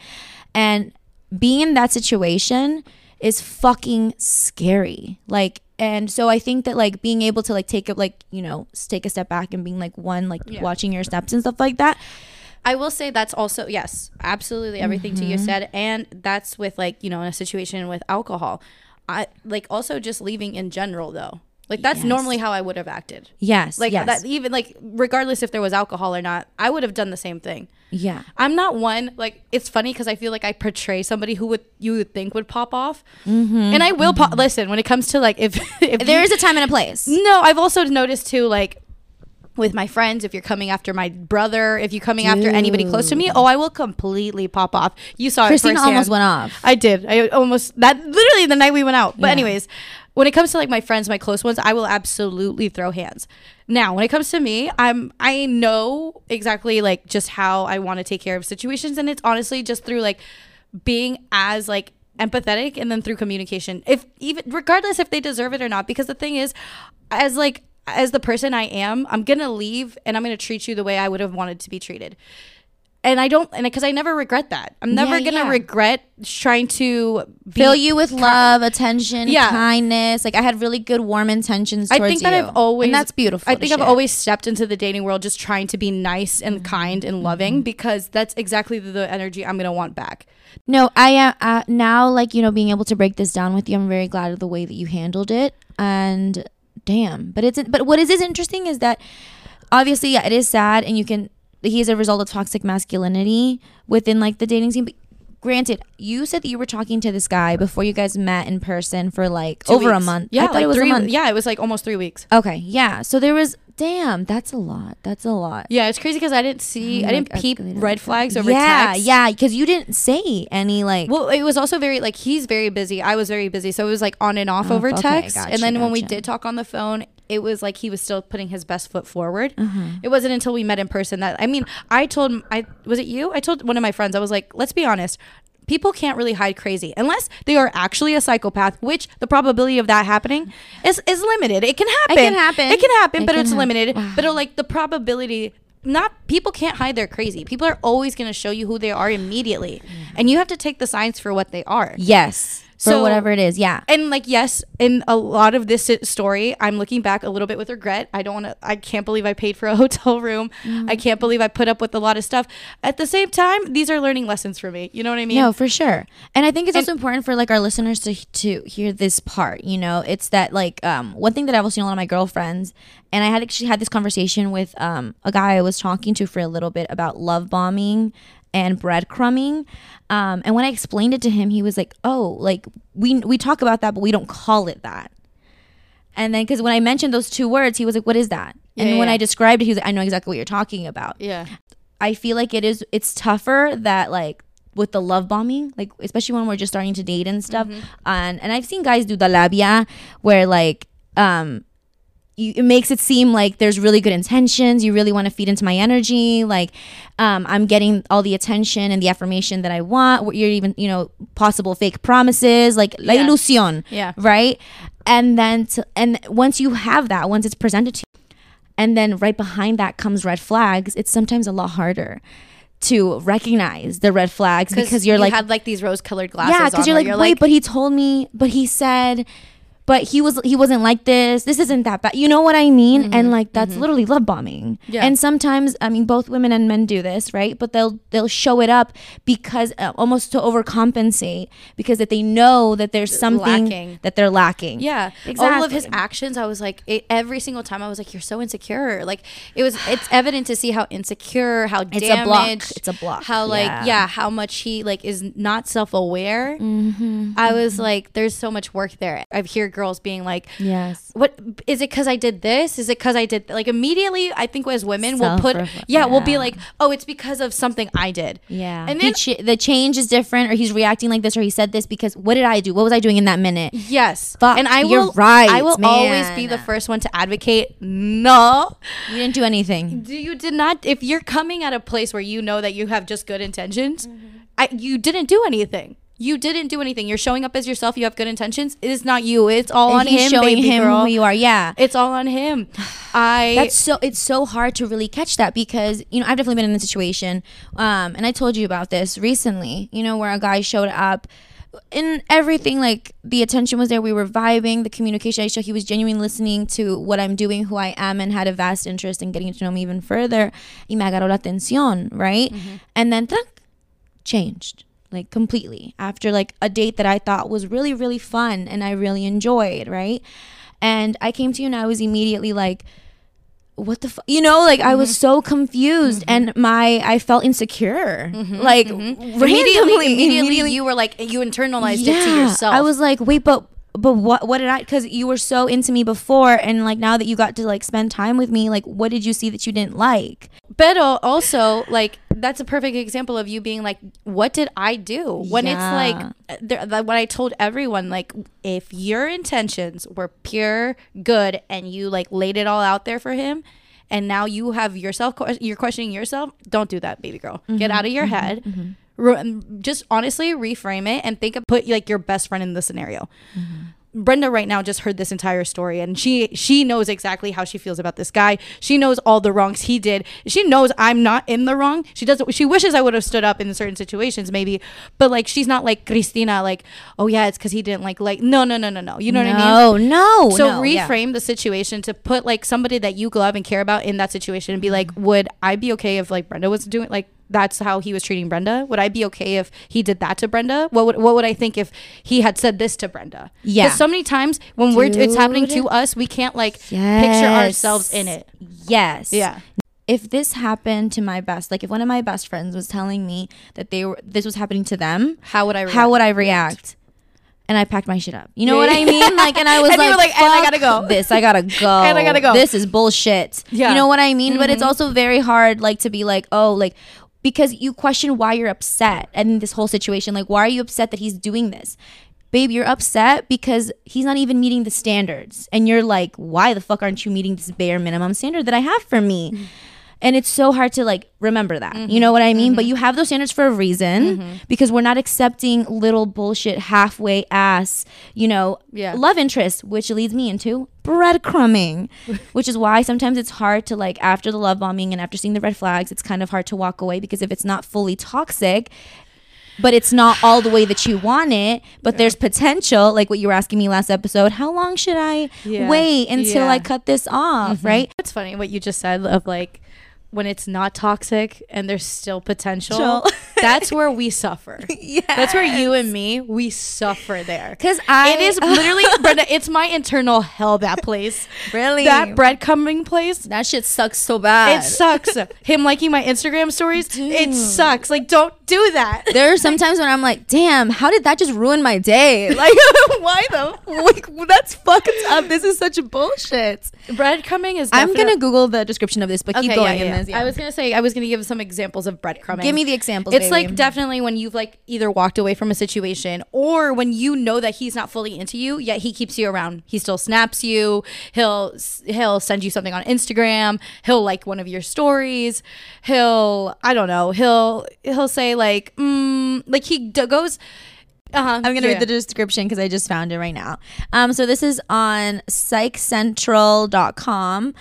And being in that situation is fucking scary. Like and so I think that like being able to like take it like, you know, take a step back and being like one like Yeah. watching your steps and stuff like that. I will say that's also yes, absolutely everything to you said, and that's with like you know in a situation with alcohol. I like also just leaving in general though. Like that's Yes. normally how I would have acted. Yes. Like yes. that even like regardless if there was alcohol or not, I would have done the same thing. Yeah. I'm not one like it's funny because I feel like I portray somebody who would you would think would pop off, Mm-hmm. and I will pop. Listen, when it comes to like if if There you- is a time and a place. no, I've also noticed too, like with my friends, if you're coming after my brother, if you're coming after anybody close to me, oh, I will completely pop off. You saw Cristina it almost went off. I did. I almost that literally the night we went out. But Yeah. anyways, when it comes to like my friends, my close ones, I will absolutely throw hands. Now, when it comes to me, I'm I know exactly like just how I want to take care of situations, and it's honestly just through like being as like empathetic and then through communication. If even regardless if they deserve it or not, because the thing is, as like as the person I am, I'm gonna leave and I'm gonna treat you the way I would have wanted to be treated and I don't, and because I never regret that. I'm never Yeah, gonna yeah. regret trying to be, Fill you with love, attention, Yeah. kindness. Like I had really good, warm intentions. I think that you. I've always, and that's beautiful. I think I've share. always stepped into the dating world just trying to be nice and Mm-hmm. kind and loving because that's exactly the energy I'm gonna want back. No, I am uh, now like you know being able to break this down with you. I'm very glad of the way that you handled it. And damn, but it's but what is is interesting is that obviously yeah, it is sad, and you can he is a result of toxic masculinity within like the dating scene. But granted, you said that you were talking to this guy before you guys met in person for like Two over a month. Yeah, I thought like it was three. a month. Yeah, it was like almost three weeks. Okay, yeah. So there was damn, that's a lot. That's a lot. Yeah, it's crazy because I didn't see, I Like, didn't peep red flags over yeah, text. yeah, because you didn't say any like. Well, it was also very like he's very busy. I was very busy, so it was like on and off Oh, over okay, text. gotcha, and then when we did talk on the phone, it was like he was still putting his best foot forward. Uh-huh. It wasn't until we met in person that I mean, I told I was it you? I told one of my friends I was like, let's be honest. People can't really hide crazy unless they are actually a psychopath, which the probability of that happening is is limited. It can happen. It can happen. It can happen, It but can it's limited. Wow. But uh, like the probability not people can't hide they're crazy. People are always going to show you who they are immediately. And you have to take the signs for what they are. yes, So- whatever it is. Yeah. And like yes, in a lot of this story, I'm looking back a little bit with regret. I don't want to I can't believe I paid for a hotel room. Mm-hmm. I can't believe I put up with a lot of stuff. At the same time, these are learning lessons for me. You know what I mean? No, for sure. And I think it's And- also important for like our listeners to to hear this part. You know, it's that like um one thing that I've also seen a lot of my girlfriends, and I had actually had this conversation with um a guy I was talking to for a little bit about love bombing and breadcrumbing. Um, and when I explained it to him, he was like, "Oh, like we we talk about that, but we don't call it that." And then because when I mentioned those two words, he was like, "What is that?" And Yeah, when yeah. I described it, he was like, "I know exactly what you're talking about." Yeah. I feel like it is it's tougher that like with the love bombing, like especially when we're just starting to date and stuff. And and I've seen guys do the labia where like um you, it makes it seem like there's really good intentions. You really want to feed into my energy. Like, um, I'm getting all the attention and the affirmation that I want. You're even, you know, possible fake promises, like la Yeah. ilusión Yeah. right and then to, and once you have that once it's presented to you and then right behind that comes red flags it's sometimes a lot harder to recognize the red flags because you're you like had like these rose colored glasses. yeah because you're like wait but he told me but he said but he was he wasn't like this this isn't that bad you know what i mean and like that's literally love bombing Mm-hmm. Yeah. and sometimes i mean both women and men do this right but they'll they'll show it up because uh, almost to overcompensate because that they know that there's something Lacking. that they're lacking Yeah, exactly. all of his actions, I was like, it, every single time, I was like, "You're so insecure." Like, it was, it's evident to see how insecure, how It's a block. It's a block. how like, Yeah. yeah, how much he like is not self aware. Mm-hmm. I was like, "There's so much work there." I've hear girls being like, Yes. what is it because I did this? Is it because I did like immediately? I think as women we'll put Self-reflect- yeah, we'll be like, oh, it's because of something I did. Yeah. And then ch- the change is different, or he's reacting like this, or he said this because what did I do? What was I doing in that minute? yes, Fuck, and I you're will right, I will always be the first one to advocate. No, You didn't do anything. do you did not. If you're coming at a place where you know that you have just good intentions, mm-hmm. I you didn't do anything. You didn't do anything. You're showing up as yourself. You have good intentions. It is not you. It's all on he's him, showing him girl. who you are. Yeah. It's all on him. I That's so it's so hard to really catch that because you know I've definitely been in a situation, um, and I told you about this recently. You know where a guy showed up, and everything like the attention was there. We were vibing, the communication. I showed he was genuinely listening to what I'm doing, who I am, and had a vast interest in getting to know me even further. Y me agarró la atención, right? And then changed like completely after like a date that I thought was really really fun and I really enjoyed, right? And I came to you and I was immediately like what the fu-? you know like I was mm-hmm. so confused and mm-hmm. my I felt insecure mm-hmm. like randomly immediately, immediately, you were like you internalized it to yourself. I was like, wait, but but what what did I? Because you were so into me before, and like now that you got to like spend time with me, like what did you see that you didn't like? But also, like that's a perfect example of you being like, "What did I do?" When Yeah. it's like, like what I told everyone, like, if your intentions were pure good and you like laid it all out there for him, and now you have yourself, you're questioning yourself. Don't do that, baby girl. Get mm-hmm. out of your mm-hmm. head. Mm-hmm. Re- just honestly reframe it and think of put like your best friend in the scenario. Brenda right now just heard this entire story and she she knows exactly how she feels about this guy. She knows all the wrongs he did. She knows I'm not in the wrong. She doesn't she wishes I would have stood up in certain situations maybe, but like she's not like Cristina like, "Oh yeah, it's cuz he didn't like like no, no, no, no, no." You know what I mean? No, no. So no, yeah. reframe the situation to put like somebody that you love and care about in that situation and be like, Mm-hmm. would I be okay if like Brenda was doing like that's how he was treating Brenda? Would I be okay if he did that to Brenda? What would what would I think if he had said this to Brenda? Yeah. so many times when we're it's happening to us, we can't like picture ourselves in it. Yes. Yeah. if this happened to my best, like if one of my best friends was telling me that they were this was happening to them, How would I? how would I react? And I packed my shit up. You know what I mean? Like, and I was And like, like, "And I gotta go." This, I gotta go. And I gotta go. This is bullshit. Yeah. You know what I mean? But it's Mhm. also very hard, like, to be like, oh, like, because you question why you're upset and this whole situation. Like, why are you upset that he's doing this? Babe, you're upset because he's not even meeting the standards. And you're like, why the fuck aren't you meeting this bare minimum standard that I have for me? Mm-hmm. Mm-hmm. And it's so hard to like remember that. You know what I mean? But you have those standards for a reason Mm-hmm. because we're not accepting little bullshit halfway ass, you know, Yeah. love interest, which leads me into breadcrumbing, which is why sometimes it's hard to like after the love bombing and after seeing the red flags, it's kind of hard to walk away because if it's not fully toxic, but it's not all the way that you want it, but there's potential, like what you were asking me last episode, how long should I Yeah. wait until I cut this off, right? It's funny what you just said of like when it's not toxic and there's still potential. That's where we suffer. Yeah. That's where you and me we suffer there. Cuz I it is literally Brenda. It's my internal hell. That place, really that breadcrumbing place. that shit sucks so bad. It sucks. Him liking my Instagram stories. It sucks. Like, don't do that. there are sometimes when I'm like, damn, how did that just ruin my day? Like, why though? like that's fucked up. This is such bullshit. Breadcrumbing is. I'm gonna Google the description of this, but keep going yeah, in yeah, this. yeah. I was gonna say I was gonna give some examples of breadcrumbing. Give me the examples. It's baby. like definitely when you've like either walked away from a situation or when you know that he's not fully into you, yet he keeps you around. He still snaps you. He'll he'll send you something on Instagram. He'll like one of your stories. He'll I don't know. He'll he'll say like mm, like he d- goes. Uh-huh, I'm gonna yeah. read the description because I just found it right now. Um, so this is on psychcentral.com.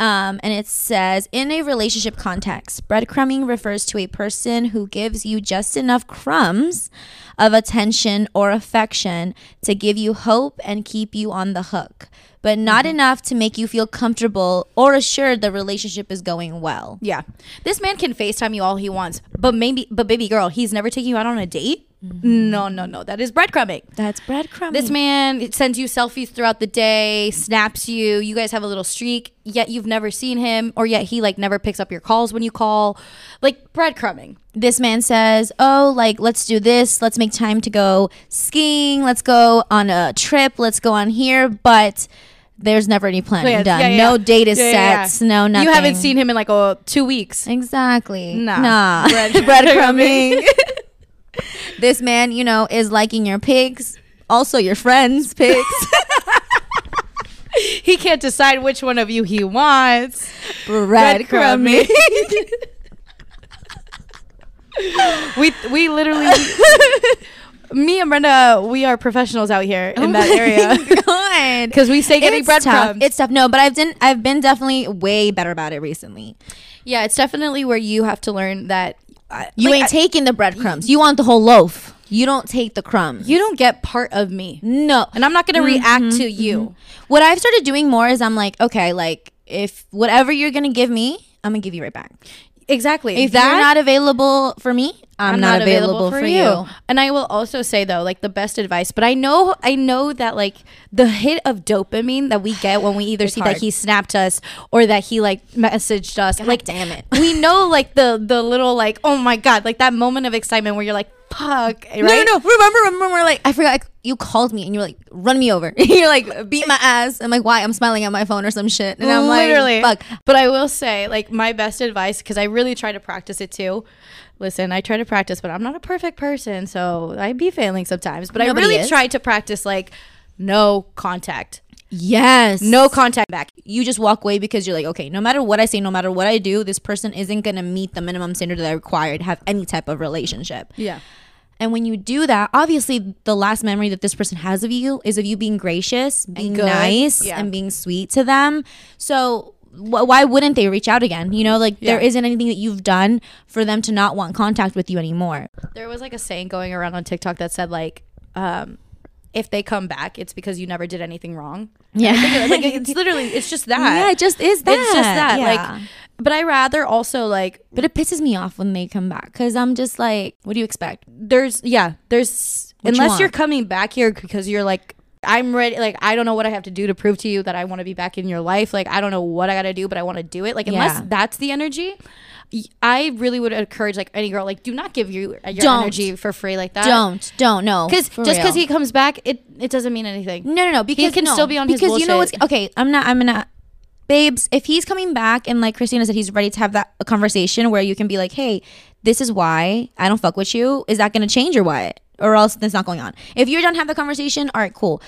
Um, and it says, in a relationship context, breadcrumbing refers to a person who gives you just enough crumbs of attention or affection to give you hope and keep you on the hook, but not enough to make you feel comfortable or assured the relationship is going well. Yeah. This man can FaceTime you all he wants, but maybe but baby girl, he's never taking you out on a date? Mm-hmm. No, no, no. That is breadcrumbing. That's breadcrumbing. This man sends you selfies throughout the day, snaps you. You guys have a little streak, yet you've never seen him, or yet he like never picks up your calls when you call. Like breadcrumbing. this man says, "Oh, like let's do this. Let's make time to go skiing. Let's go on a trip. Let's go on here." But there's never any planning Yeah, done. yeah, yeah. No date is Yeah, yeah, set. yeah. No nothing. You haven't seen him in like oh, two weeks. exactly. Nah. nah. Bread- breadcrumbing. this man, you know, is liking your pics, also your friends' pics. He can't decide which one of you he wants. breadcrumbing. we we literally me and Brenda, we are professionals out here in that oh area. God. Because we say getting It's tough. breadcrumbs. It's tough. No, but I've been I've been definitely way better about it recently. yeah, it's definitely where you have to learn that uh, You like, ain't taking the breadcrumbs. You want the whole loaf. You don't take the crumbs. you don't get part of me. no. And I'm not going to react to you. What I've started doing more is I'm like, okay, like if whatever you're gonna give me, I'm gonna give you right back. Exactly. If you're not available for me, I'm, not, available, for, you. And I will also say though, like the best advice, but I know I know that like the hit of dopamine that we get when we either see hard. that he snapped us or that he like messaged us. like damn it. We know like the the little like, oh my god, like that moment of excitement where you're like, fuck, eh, right? No, no, no. Remember, remember, we're like, I forgot. Like, you called me and you were like, run me over. you're like, beat my ass. I'm like, why? I'm smiling at my phone or some shit. And I'm Literally. like, fuck. But I will say, like, my best advice, because I really try to practice it too. Listen, I try to practice, but I'm not a perfect person, so I be failing sometimes. But Nobody I really is. try to practice like no contact, Yes. no contact back. you just walk away because you're like, okay, no matter what I say, no matter what I do, this person isn't gonna meet the minimum standard that I require to have any type of relationship. Yeah, And when you do that, obviously the last memory that this person has of you is of you being gracious, being good. nice, Yeah. and being sweet to them. So wh- why wouldn't they reach out again? You know, like there Yeah. isn't anything that you've done for them to not want contact with you anymore. there was like a saying going around on TikTok that said like, um, if they come back, it's because you never did anything wrong. Yeah. like it's literally, it's just that. yeah, it just is that. It's just that. Yeah. Like, but I rather also like but it pisses me off when they come back because I'm just like, what do you expect? there's yeah there's What unless want? you're coming back here because you're like I'm ready. Like I don't know what I have to do to prove to you that I want to be back in your life. Like I don't know what I got to do, but I want to do it. Like unless Yeah. that's the energy. I really would encourage like any girl like do not give you uh, your Don't. energy for free like that. don't don't no because just because he comes back, it it doesn't mean anything. No, no, no. Because he can no, still be on his because you know what's okay. I'm not. I'm gonna, babes. If he's coming back and like Cristina said, he's ready to have that a conversation where you can be like, hey, this is why I don't fuck with you. Is that gonna change or what? Or else that's not going on. If you're done have the conversation, all right, cool.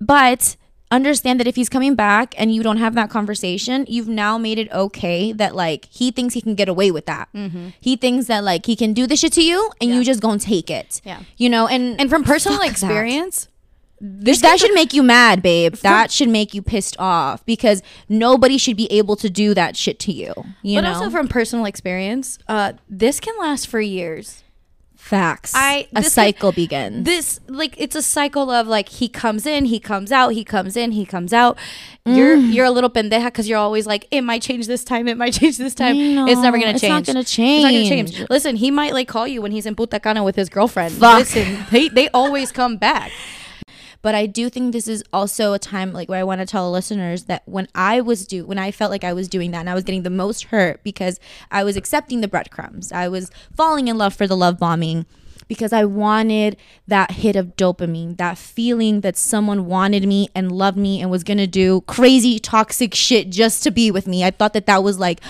But understand that if he's coming back and you don't have that conversation, you've now made it okay that like he thinks he can get away with that. He thinks that like he can do this shit to you and you just gonna take it. Yeah. You know, and And from personal Fuck that. experience, this that should make you mad, babe. That should make you pissed off because nobody should be able to do that shit to you. You but know, also from personal experience, uh, this can last for years. Facts. I- a cycle begins. this like it's a cycle of like he comes in he comes out he comes in he comes out you're Mm. you're a little pendeja because you're always like it might change this time it might change this time it's never gonna it's change not gonna it's not gonna change change. listen he might like call you when he's in Punta Cana with his girlfriend Fuck. listen they, they always come back but I do think this is also a time like where I want to tell listeners that when I was do when I felt like I was doing that and I was getting the most hurt because I was accepting the breadcrumbs. I was falling in love for the love bombing because I wanted that hit of dopamine, that feeling that someone wanted me and loved me and was going to do crazy toxic shit just to be with me. I thought that that was like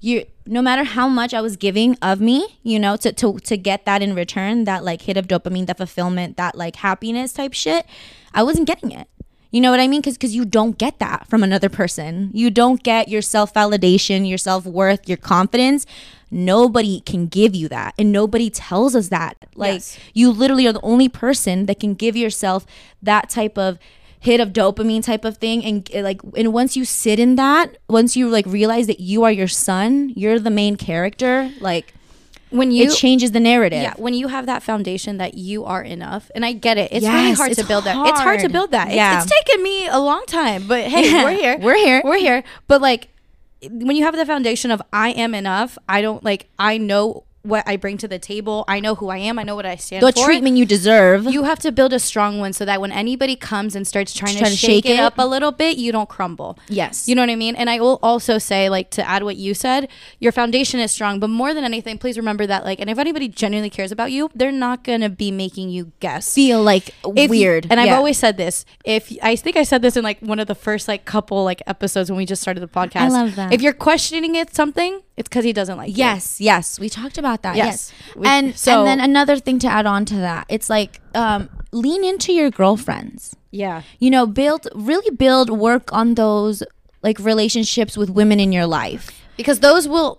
you no matter how much I was giving of me, you know, to, to to get that in return, that like hit of dopamine, that fulfillment, that like happiness type shit, I wasn't getting it. You know what I mean? Because because you don't get that from another person. You don't get your self validation, your self worth, your confidence. Nobody can give you that, and nobody tells us that. Like Yes. you literally are the only person that can give yourself that type of hit of dopamine type of thing. And uh, like and once you sit in that once you like realize that you are your son you're the main character like when you it changes the narrative. Yeah when you have that foundation that you are enough and i get it. It's really Yes, hard to it's build that. It's hard to build that. It's- Yeah. it's, taken me a long time but hey Yeah, we're here. We're here. we're here. But like when you have the foundation of i am enough i don't like i know what i bring to the table i know who i am i know what i stand the for The treatment you deserve you have to build a strong one so that when anybody comes and starts trying to, Trying to shake, shake it, it. up a little bit, you don't crumble. Yes. You know what I mean? And I will also say, like, to add what you said, your foundation is strong, but more than anything, please remember that, like, and if anybody genuinely cares about you, they're not going to be making you guess. feel like If you- weird and I've always said this. If I think I said this in like one of the first like couple like episodes when we just started the podcast. I love that. If you're questioning it something, it's because he doesn't like you. Yes, yes, we talked about that. Yes. Yes, We- and so- and then another thing to add on to that, it's like um, lean into your girlfriends. Yeah. You know, build really build work on those like relationships with women in your life. because those will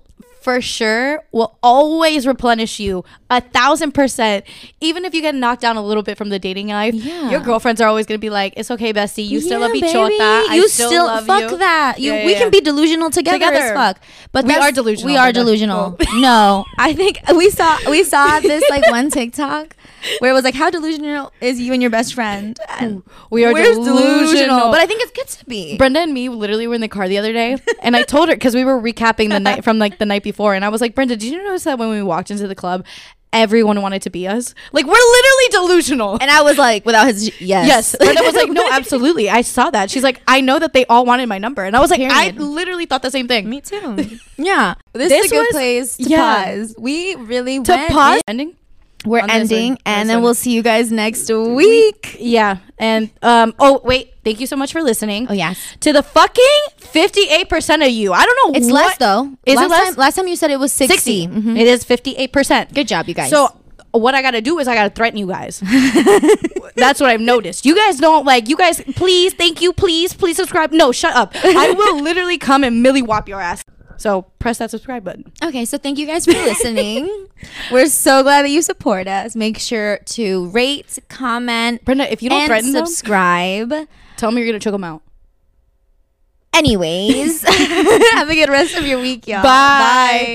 for sure will always replenish you a thousand percent even if you get knocked down a little bit from the dating life Yeah. your girlfriends are always going to be like it's okay bestie you still Yeah, love baby. bichota You still, still love fuck you that. You, Yeah, we can be delusional together, Together. as fuck. But We are delusional, We are delusional. Oh. no, I think we saw we saw this like one TikTok where it was like, "How delusional is you and your best friend?" And we are we're delusional. but I think it's good to be. Brenda and me literally were in the car the other day, and I told her because we were recapping the night from like the night before, and I was like, Brenda, did you notice that when we walked into the club, everyone wanted to be us? Like we're literally delusional. And I was like, without his yes, Yes. Brenda was like, no, absolutely. I saw that. She's like, I know that they all wanted my number. And I was like, I literally thought the same thing. Me too. yeah, this, This is a good was- place to yeah. pause. We really To went pause. in- Ending? We're on this one. ending, and then we'll see you guys next week. Yeah. And, um, oh, wait. Thank you so much for listening. Oh yes, To the fucking 58% of you. I don't know it's what- less though. Is last it less? Time, last time you said it was 60 60. Mhm. It is 58%. Good job, you guys. So what I gotta do is I gotta threaten you guys. That's what I've noticed. You guys don't like. You guys, please, thank you, please, please subscribe. No, shut up. I will literally come and milly whop your ass. So press that subscribe button. Okay, so thank you guys for listening. We're so glad that you support us. Make sure to rate, comment, Brenda, if you don't and threaten them, subscribe. tell me you're gonna choke them out. Anyways, have a good rest of your week, y'all. Bye.